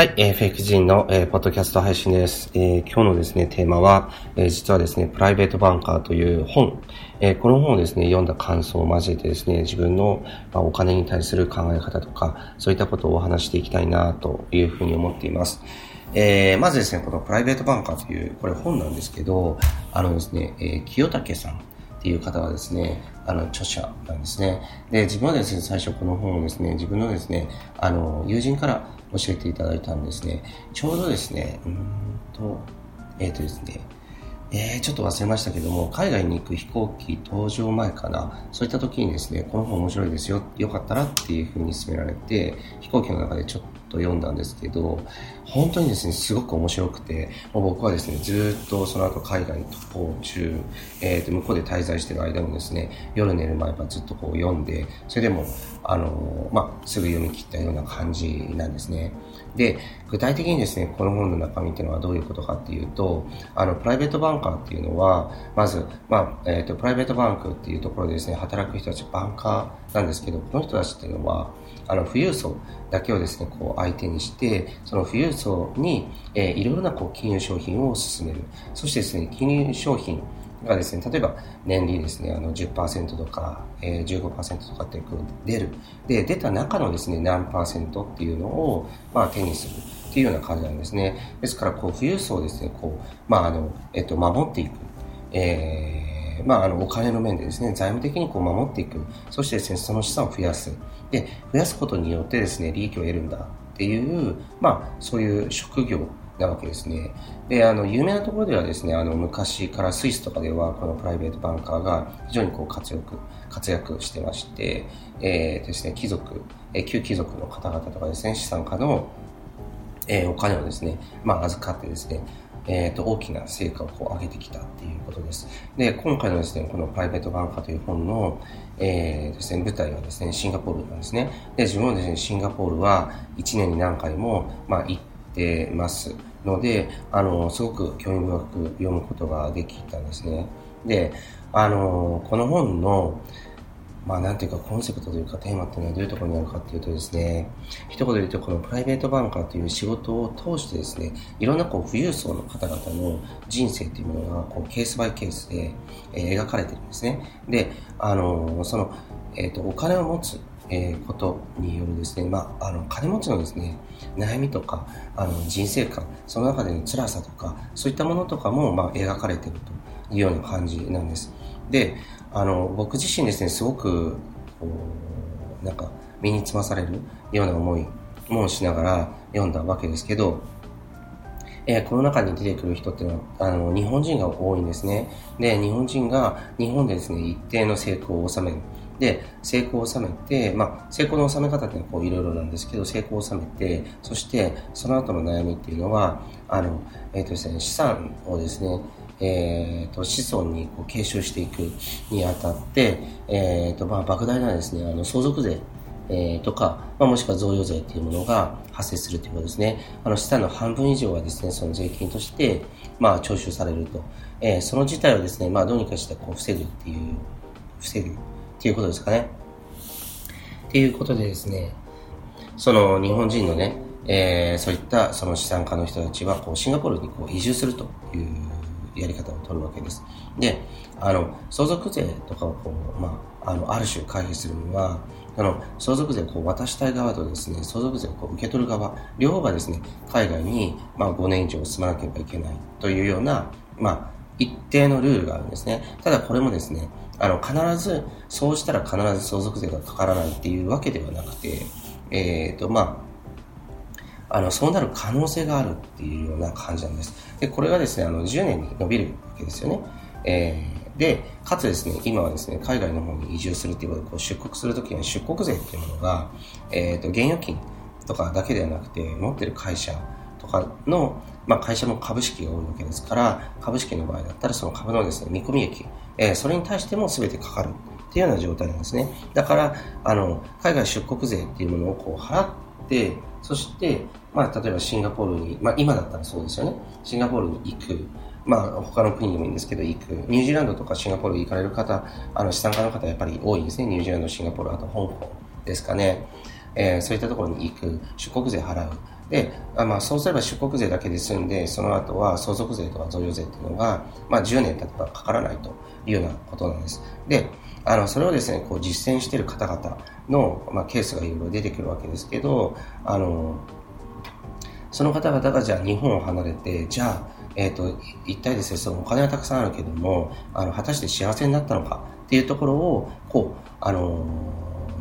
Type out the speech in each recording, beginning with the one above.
はい、えー、フェイク人の、えー、ポッドキャスト配信です。えー、今日のですね、テーマは、えー、実はですね、プライベートバンカーという本、えー、この本をですね、読んだ感想を交えてですね、自分の、まあ、お金に対する考え方とか、そういったことをお話していきたいなというふうに思っています。えー、まずですね、このプライベートバンカーという、これ本なんですけど、あのですね、えー、清武さんっていう方がですね、あの、著者なんですね。で、自分はですね、最初この本をですね、自分のですね、あの、友人から教えていただいたんですね。ちょうどですね、うんと、えっ、ー、とですね、えー、ちょっと忘れましたけども、海外に行く飛行機搭乗前かな、そういった時にですね、この本面白いですよ、よかったらっていう風に勧められて、飛行機の中でちょっと読んだんですけど、本当にですね、すごく面白くて、もう僕はですね、ずっとその後海外に渡航中、えー、と向こうで滞在してる間もですね、夜寝る前はずっとこう読んで、それでも、あのー、まあ、すぐ読み切ったような感じなんですね。で、具体的にですね、この本の中身っていうのはどういうことかっていうと、あの、プライベートバンカーっていうのは、まず、まあ、えっ、ー、と、プライベートバンクっていうところでですね、働く人たち、バンカーなんですけど、この人たちっていうのは、あの、富裕層だけをですね、こう相手にして、その富裕層に、えー、いろいろなこう金融商品を進める。そしてですね、金融商品がですね、例えば年利ですね、あの10%とか、えー、15%とかってこう出る。で、出た中のですね、何パーセントっていうのを、まあ手にするっていうような感じなんですね。ですから、こう、富裕層をですね、こう、まああの、えっと、守っていく。えーまあ、あの、お金の面でですね、財務的にこう守っていく。そしてですね、その資産を増やす。で、増やすことによってですね、利益を得るんだっていう、まあ、そういう職業なわけですね。で、あの、有名なところではですね、あの、昔からスイスとかでは、このプライベートバンカーが非常にこう活躍、活躍してまして、えー、ですね、貴族、えー、旧貴族の方々とかですね、資産家の、えー、お金をですね、まあ、預かってですね、えっ、ー、と、大きな成果をこう上げてきたっていうことです。で、今回のですね、このプライベートバンカーという本の、えー、ですね、舞台はですね、シンガポールなんですね。で、自分はですね、シンガポールは1年に何回も、まあ、行ってますので、あの、すごく興味深く読むことができたんですね。で、あの、この本の、まあなんていうかコンセプトというかテーマっていうのはどういうところにあるかっていうとですね、一言で言うとこのプライベートバンカーという仕事を通してですね、いろんなこう富裕層の方々の人生っていうものがこうケースバイケースで、えー、描かれてるんですね。で、あの、その、えっ、ー、と、お金を持つえー、ことによるですね、まあ、あの、金持ちのですね、悩みとか、あの、人生観、その中での辛さとか、そういったものとかも、まあ、描かれているというような感じなんです。で、あの、僕自身ですね、すごく、なんか、身につまされるような思いもしながら読んだわけですけど、えー、この中に出てくる人っていうのは、あの、日本人が多いんですね。で、日本人が日本でですね、一定の成功を収める。で、成功を収めて、まあ、成功の収め方っていうのはこういろいろなんですけど、成功を収めて、そしてその後の悩みっていうのは、あの、えっ、ー、とですね、資産をですね、えーと、子孫にこう継承していくにあたって、えーとまあ、莫大なですねあの相続税、えー、とか、まあ、もしくは贈与税というものが発生するということですね。あの資産の半分以上はですねその税金として、まあ、徴収されると、えー、その事態をですね、まあ、どうにかしてこう防ぐっていう防ぐっていうことですかね。っていうことでですねその日本人のね、えー、そういったその資産家の人たちはこうシンガポールにこう移住するというやり方を取るわけです。で、あの、相続税とかをこう、まあ、あの、ある種回避するには、あの、相続税をこう渡したい側とですね、相続税をこう受け取る側、両方がですね、海外に、まあ、5年以上住まなければいけないというような、まあ、一定のルールがあるんですね。ただこれもですね、あの、必ず、そうしたら必ず相続税がかからないっていうわけではなくて、えっ、ー、と、まあ、あの、そうなる可能性があるっていうような感じなんです。で、これがですね、あの、10年に伸びるわけですよね。えー、で、かつですね、今はですね、海外の方に移住するっていうことで、こう出国するときには出国税っていうものが、えっ、ー、と、現預金とかだけではなくて、持ってる会社とかの、まあ、会社の株式が多いわけですから、株式の場合だったらその株のですね、見込み益、えー、それに対しても全てかかるっていうような状態なんですね。だから、あの、海外出国税っていうものをこう払って、そして、まあ、例えばシンガポールに、まあ、今だったらそうですよね。シンガポールに行く。まあ、他の国でもいいんですけど、行く。ニュージーランドとかシンガポール行かれる方、あの、資産家の方やっぱり多いですね。ニュージーランド、シンガポール、あと香港ですかね。えー、そういったところに行く。出国税払う。で、あまあ、そうすれば出国税だけで済んで、その後は相続税とか贈与税っていうのが、まあ、10年経てばかからないというようなことなんです。で、あの、それをですね、こう実践している方々の、まあ、ケースがいろいろ出てくるわけですけど、あの、その方々がじゃあ日本を離れて、じゃあ、えっ、ー、と、一体ですね、そのお金はたくさんあるけども、あの、果たして幸せになったのかっていうところを、こう、あの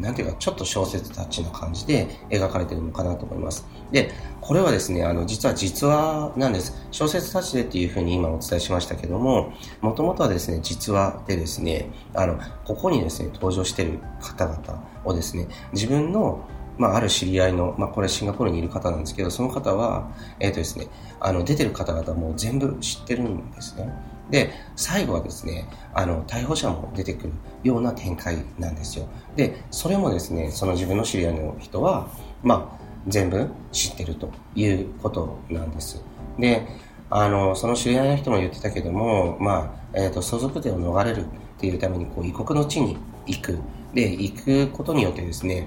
なんていうか、ちょっと小説タッチな感じで描かれてるのかなと思います。で、これはですね、あの、実は実話なんです。小説タッチでっていうふうに今お伝えしましたけども、もともとはですね、実話でですね、あの、ここにですね、登場してる方々をですね、自分のまあ、ある知り合いの、まあ、これシンガポールにいる方なんですけど、その方は、えっ、ー、とですね、あの、出てる方々も全部知ってるんですね。で、最後はですね、あの、逮捕者も出てくるような展開なんですよ。で、それもですね、その自分の知り合いの人は、まあ、全部知ってるということなんです。で、あの、その知り合いの人も言ってたけども、まあ、えっ、ー、と、相続税を逃れるっていうために、こう、異国の地に行く。で、行くことによってですね、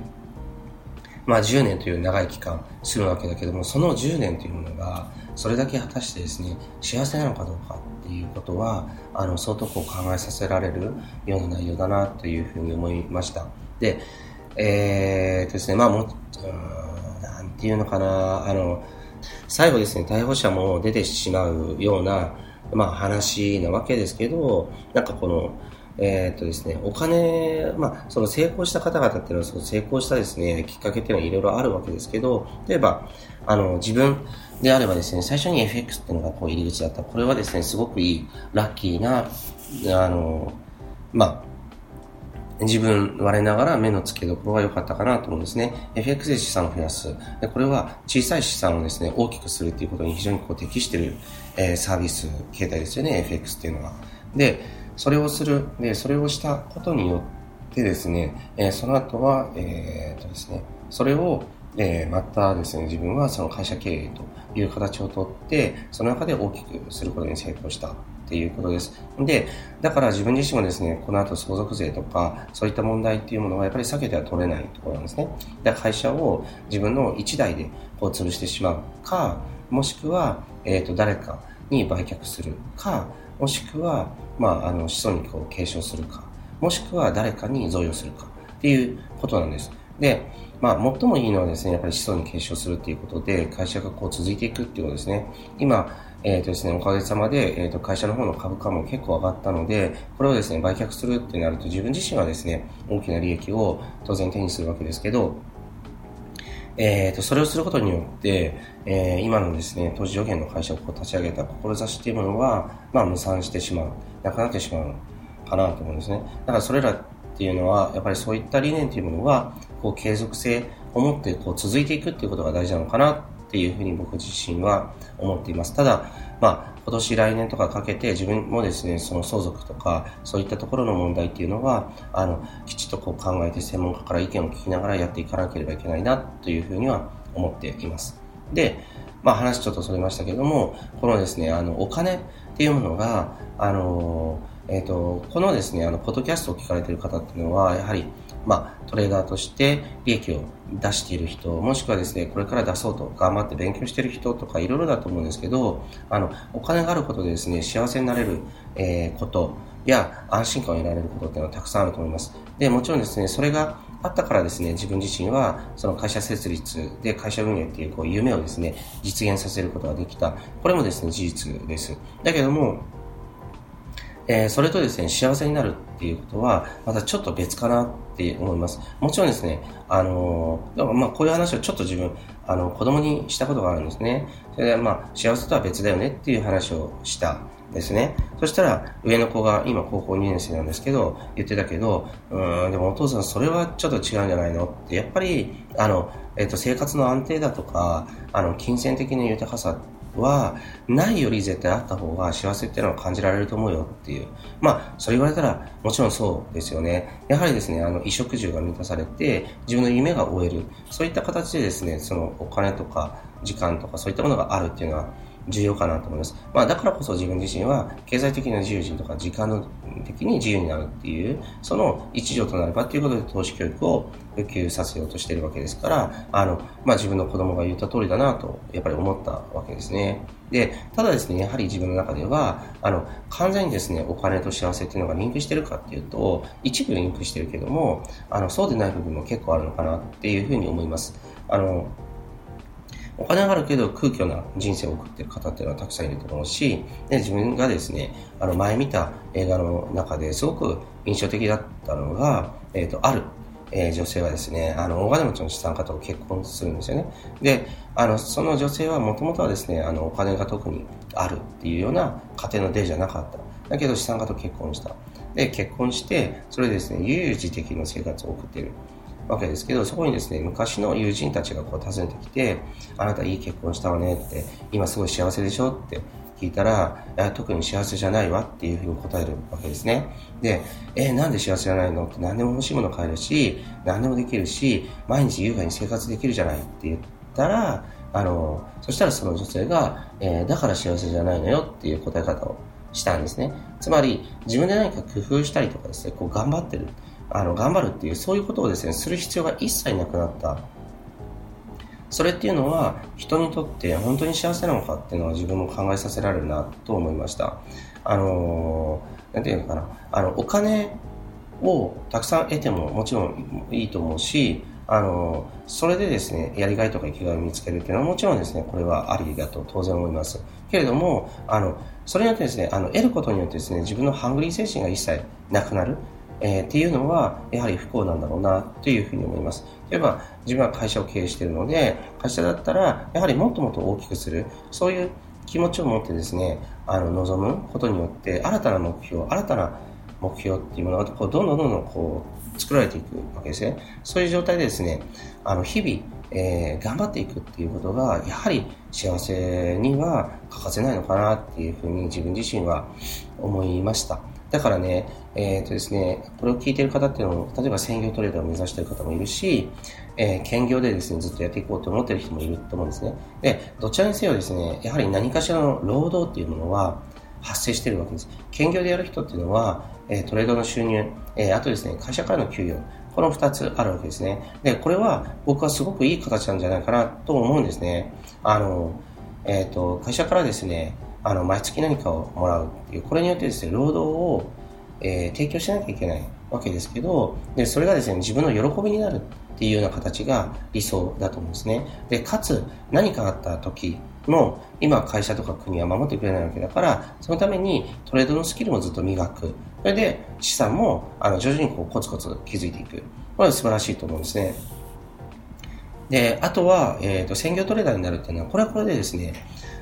まあ10年という長い期間するわけだけども、その10年というものが、それだけ果たしてですね、幸せなのかどうかっていうことは、あの、相当こう考えさせられるような内容だなというふうに思いました。で、えー、とですね、まあもう、なんていうのかな、あの、最後ですね、逮捕者も出てしまうような、まあ話なわけですけど、なんかこの、えー、っとですね、お金、まあ、その成功した方々っていうのは、その成功したですね、きっかけっていうのはいろいろあるわけですけど、例えば、あの、自分であればですね、最初に FX っていうのがこう入り口だった。これはですね、すごくいい、ラッキーな、あの、まあ、自分、我ながら目の付けどころが良かったかなと思うんですね。FX で資産を増やす。でこれは小さい資産をですね、大きくするっていうことに非常にこう適している、えー、サービス形態ですよね、FX っていうのは。で、それをする。で、それをしたことによってですね、えー、その後は、えー、とですね、それを、えー、またですね、自分はその会社経営という形をとって、その中で大きくすることに成功したっていうことです。で、だから自分自身もですね、この後相続税とか、そういった問題っていうものはやっぱり避けては取れないところなんですね。だから会社を自分の一台でこう潰してしまうか、もしくは、えっ、ー、と、誰かに売却するか、もしくは、まあ、あの、子孫にこう継承するか、もしくは誰かに贈与するかっていうことなんです。で、まあ、最もいいのはですね、やっぱり子孫に継承するっていうことで、会社がこう続いていくっていうことですね。今、えっ、ー、とですね、おかげさまで、えっ、ー、と、会社の方の株価も結構上がったので、これをですね、売却するってなると、自分自身はですね、大きな利益を当然手にするわけですけど、えっ、ー、と、それをすることによって、えー、今のですね、投資助言の会社をこう立ち上げた志っていうものは、まあ、無産してしまう、なくなってしまうかなと思うんですね。だからそれらっていうのは、やっぱりそういった理念っていうものが、こう、継続性を持って、こう、続いていくっていうことが大事なのかなっていうふうに僕自身は思っています。ただ、まあ、今年来年とかかけて自分もですね、その相続とか、そういったところの問題っていうのは、あの、きちっとこう考えて専門家から意見を聞きながらやっていかなければいけないなというふうには思っています。で、まあ話ちょっとそれましたけども、このですね、あの、お金っていうものが、あの、えっ、ー、と、このですね、あの、ポッドキャストを聞かれている方っていうのは、やはり、まあ、トレーダーとして利益を出している人、もしくはですね、これから出そうと頑張って勉強している人とかいろいろだと思うんですけど、あの、お金があることでですね、幸せになれる、えー、ことや安心感を得られることっていうのはたくさんあると思います。で、もちろんですね、それがあったからですね、自分自身はその会社設立で会社運営っていうこう夢をですね、実現させることができた。これもですね、事実です。だけども、えー、それとですね、幸せになるっていうことは、またちょっと別かなって思います。もちろんですね、あのー、だからまあこういう話をちょっと自分、あの、子供にしたことがあるんですね。それでまあ、幸せとは別だよねっていう話をしたですね。そしたら、上の子が今高校2年生なんですけど、言ってたけど、うん、でもお父さんそれはちょっと違うんじゃないの？って、やっぱり、あの、えっ、と、生活の安定だとか、あの、金銭的な豊かさは、ないより絶対あった方が幸せっていうのは感じられると思うよっていう。まあ、それ言われたら、もちろんそうですよね。やはりですね、あの、衣食住が満たされて、自分の夢が終える。そういった形でですね、そのお金とか時間とかそういったものがあるっていうのは、重要かなと思います。まあ、だからこそ自分自身は経済的な自由人とか時間の的に自由になるっていう、その一助となればっていうことで投資教育を普及させようとしているわけですから、あの、まあ、自分の子供が言った通りだなと、やっぱり思ったわけですね。で、ただですね、やはり自分の中では、あの、完全にですね、お金と幸せっていうのがリンクしてるかっていうと、一部リンクしてるけども、あの、そうでない部分も結構あるのかなっていうふうに思います。あの、お金があるけど空虚な人生を送ってる方っていうのはたくさんいると思うし、で自分がですね、あの前見た映画の中ですごく印象的だったのが、えっ、ー、と、ある、えー、女性はですね、あの、大金持ちの資産家と結婚するんですよね。で、あの、その女性はもともとはですね、あの、お金が特にあるっていうような家庭の例じゃなかった。だけど資産家と結婚した。で、結婚して、それでですね、悠々自適の生活を送っている。わけですけど、そこにですね、昔の友人たちがこう訪ねてきて、あなたいい結婚したわねって、今すごい幸せでしょ？って聞いたら、特に幸せじゃないわっていうふうに答えるわけですね。で、えなんで幸せじゃないの？って何でも欲しいもの買えるし、何でもできるし、毎日優雅に生活できるじゃないって言ったら、あの、そしたらその女性が、えー、だから幸せじゃないのよっていう答え方をしたんですね。つまり、自分で何か工夫したりとかですね、こう頑張ってる。あの、頑張るっていう、そういうことをですね、する必要が一切なくなった。それっていうのは、人にとって本当に幸せなのかっていうのは自分も考えさせられるなと思いました。あのー、ていうのかな、あの、お金をたくさん得てももちろんいいと思うし、あの、それでですね、やりがいとか生きがいを見つけるっていうのはもちろんですね、これはありだと当然思います。けれども、あの、それによってですね、あの、得ることによってですね、自分のハングリー精神が一切なくなる。えー、っていうのは、やはり不幸なんだろうな、というふうに思います。例えば、自分は会社を経営しているので、会社だったら、やはりもっともっと大きくする、そういう気持ちを持ってですね、あの、望むことによって、新たな目標、新たな目標っていうものが、こう、どんどんどんどん、こう、作られていくわけですね。そういう状態でですね、あの、日々、えー、頑張っていくっていうことが、やはり幸せには欠かせないのかなっていうふうに自分自身は思いました。だからね、えっ、ー、とですね、これを聞いてる方っていうのも、例えば専業トレーダーを目指してる方もいるし、えー、兼業でですね、ずっとやっていこうと思ってる人もいると思うんですね。で、どちらにせよですね、やはり何かしらの労働っていうものは発生してるわけです。兼業でやる人っていうのは、えー、トレードの収入、えー、あとですね、会社からの給与、この二つあるわけですね。で、これは僕はすごくいい形なんじゃないかなと思うんですね。あの、えっ、ー、と、会社からですね、あの、毎月何かをもらうっていう、これによってですね、労働を、えー、提供しなきゃいけないわけですけど、で、それがですね、自分の喜びになるっていうような形が理想だと思うんですね。で、かつ、何かあった時も、今会社とか国は守ってくれないわけだから、そのためにトレードのスキルもずっと磨く。それで、資産も、あの、徐々にこう、コツコツ築いていく。これは素晴らしいと思うんですね。で、あとは、えっ、ー、と、専業トレーダーになるっていうのは、これはこれでですね、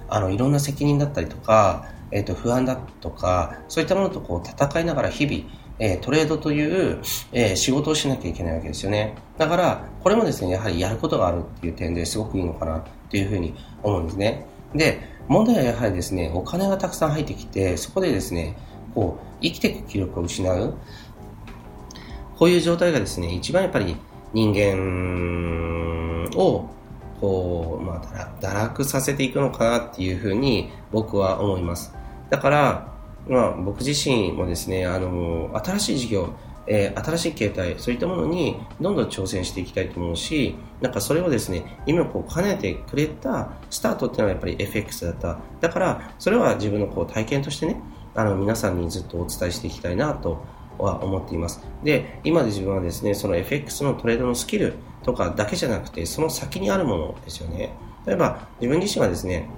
あの、いろんな責任だったりとか、え、ー、と、不安だとか、そういったものとこう戦いながら日々、えー、トレードという、えー、仕事をしなきゃいけないわけですよね。だから、これもですね、やはりやることがあるっていう点ですごくいいのかなというふうに思うんですね。で、問題はやはりですね、お金がたくさん入ってきて、そこでですね、こう、生きていく気力を失う。こういう状態がですね、一番やっぱり人間をこう、まあ、堕落させていくのかなっていうふうに僕は思います。だから、まあ、僕自身もですね、あの、新しい事業、えー、新しい形態、そういったものにどんどん挑戦していきたいと思うし、なんかそれをですね、今こう兼ねてくれたスタートっていうのはやっぱり FX だった。だから、それは自分のこう体験としてね、あの、皆さんにずっとお伝えしていきたいなとは思っています。で、今で自分はですね、その FX のトレードのスキルとかだけじゃなくて、その先にあるものですよね。例えば、自分自身はですね、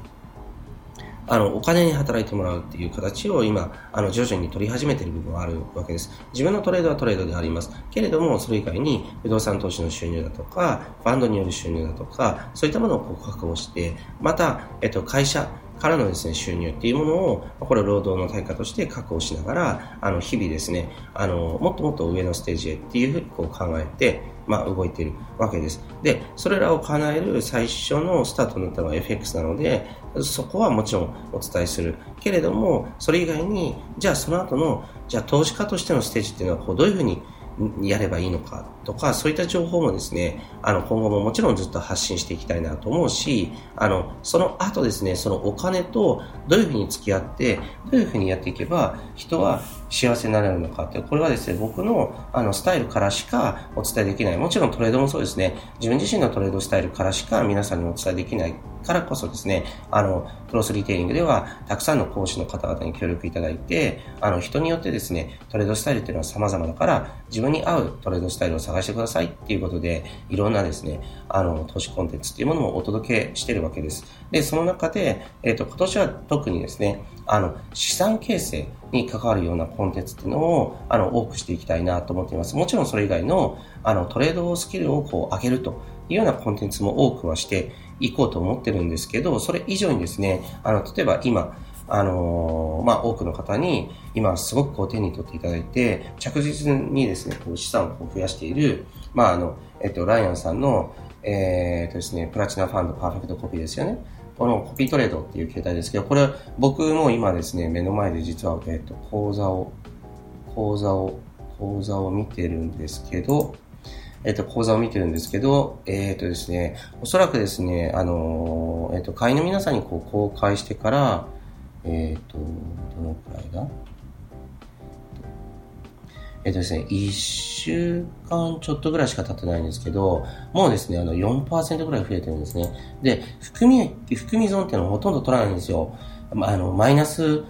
あの、お金に働いてもらうっていう形を今、あの、徐々に取り始めている部分はあるわけです。自分のトレードはトレードであります。けれども、それ以外に不動産投資の収入だとか、ファンドによる収入だとか、そういったものをこう確保して、また、えっと、会社、からのですね、収入っていうものを、これ労働の対価として確保しながら、あの、日々ですね、あの、もっともっと上のステージへっていうふうにこう考えて、まあ、動いているわけです。で、それらを叶える最初のスタートになったのは FX なので、そこはもちろんお伝えする。けれども、それ以外に、じゃあその後の、じゃあ投資家としてのステージっていうのは、こう、どういうふうにやればいいのかとか、そういった情報もですね、あの、今後ももちろんずっと発信していきたいなと思うし、あの、その後ですね、そのお金とどういうふうに付き合って、どういうふうにやっていけば、人は幸せになれるのかって、これはですね、僕のあのスタイルからしかお伝えできない。もちろんトレードもそうですね、自分自身のトレードスタイルからしか皆さんにお伝えできないからこそですね、あの、クロスリテイリングでは、たくさんの講師の方々に協力いただいて、あの、人によってですね、トレードスタイルっていうのは様々だから、自分に合うトレードスタイルを探してくださいっていうことで、いろんなですね、あの、投資コンテンツっていうものもお届けしてるわけです。で、その中で、えっ、ー、と、今年は特にですね、あの、資産形成に関わるようなコンテンツっていうのを、あの、多くしていきたいなと思っています。もちろんそれ以外の、あの、トレードスキルをこう上げるというようなコンテンツも多くはしていこうと思ってるんですけど、それ以上にですね、あの、例えば今、あの、まあ、多くの方に、今すごくこう手に取っていただいて、着実にですね、こう資産を増やしている、まあ、あの、えっと、ライアンさんの、えー、っとですね、プラチナファンドパーフェクトコピーですよね。このコピートレードっていう形態ですけど、これ僕も今ですね、目の前で実は、えっと、講座を、講座を、講座を見てるんですけど、えっ、と、講座を見てるんですけど、えっ、とですね、おそらくですね、あの、えっ、と、会員の皆さんにこう公開してから、えっ、と、どのくらいだ？えっとですね、1週間ちょっとぐらいしか経ってないんですけど、もうですね、あの4%ぐらい増えてるんですね。で、含み、含み損っていうのはほとんど取らないんですよ。まあ、あの、マイナス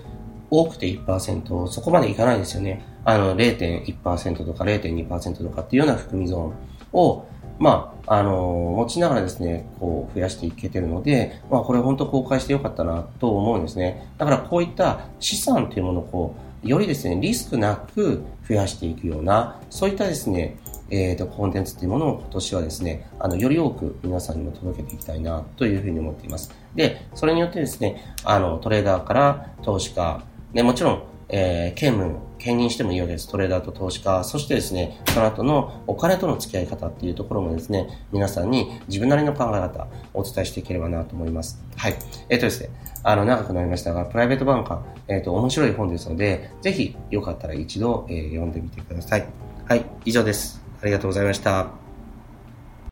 多くて1%、そこまでいかないですよね。あの、0.1%とか0.2%とかっていうような含み損を、まあ、あの、持ちながらですね、こう、増やしていけてるので、まあ、これ本当公開してよかったなと思うんですね。だからこういった資産というものをこう、よりですね、リスクなく増やしていくような、そういったですね、えっ、ー、と、コンテンツっていうものを今年はですね、あの、より多く皆さんにも届けていきたいなというふうに思っています。で、それによってですね、あの、トレーダーから投資家、ね、もちろん、えー、兼務、兼任してもいいわけです。トレーダーと投資家、そしてですね、その後のお金との付き合い方っていうところもですね、皆さんに自分なりの考え方、お伝えしていければなと思います。はい。えっ、ー、とですね、あの、長くなりましたが、プライベートバンカー、えっ、ー、と、面白い本ですので、ぜひ、よかったら一度、えー、読んでみてください。はい、以上です。ありがとうございました。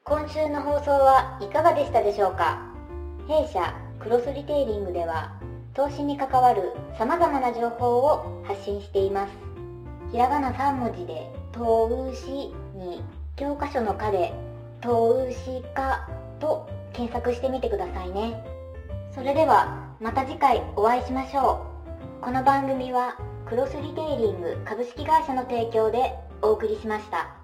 今週の放送はいかがでしたでしょうか？弊社、クロスリテイリングでは、投資に関わる様々な情報を発信しています。ひらがな3文字で、投資に教科書の課で、投資家と検索してみてくださいね。それではまた次回お会いしましょう。この番組はクロスリテイリング株式会社の提供でお送りしました。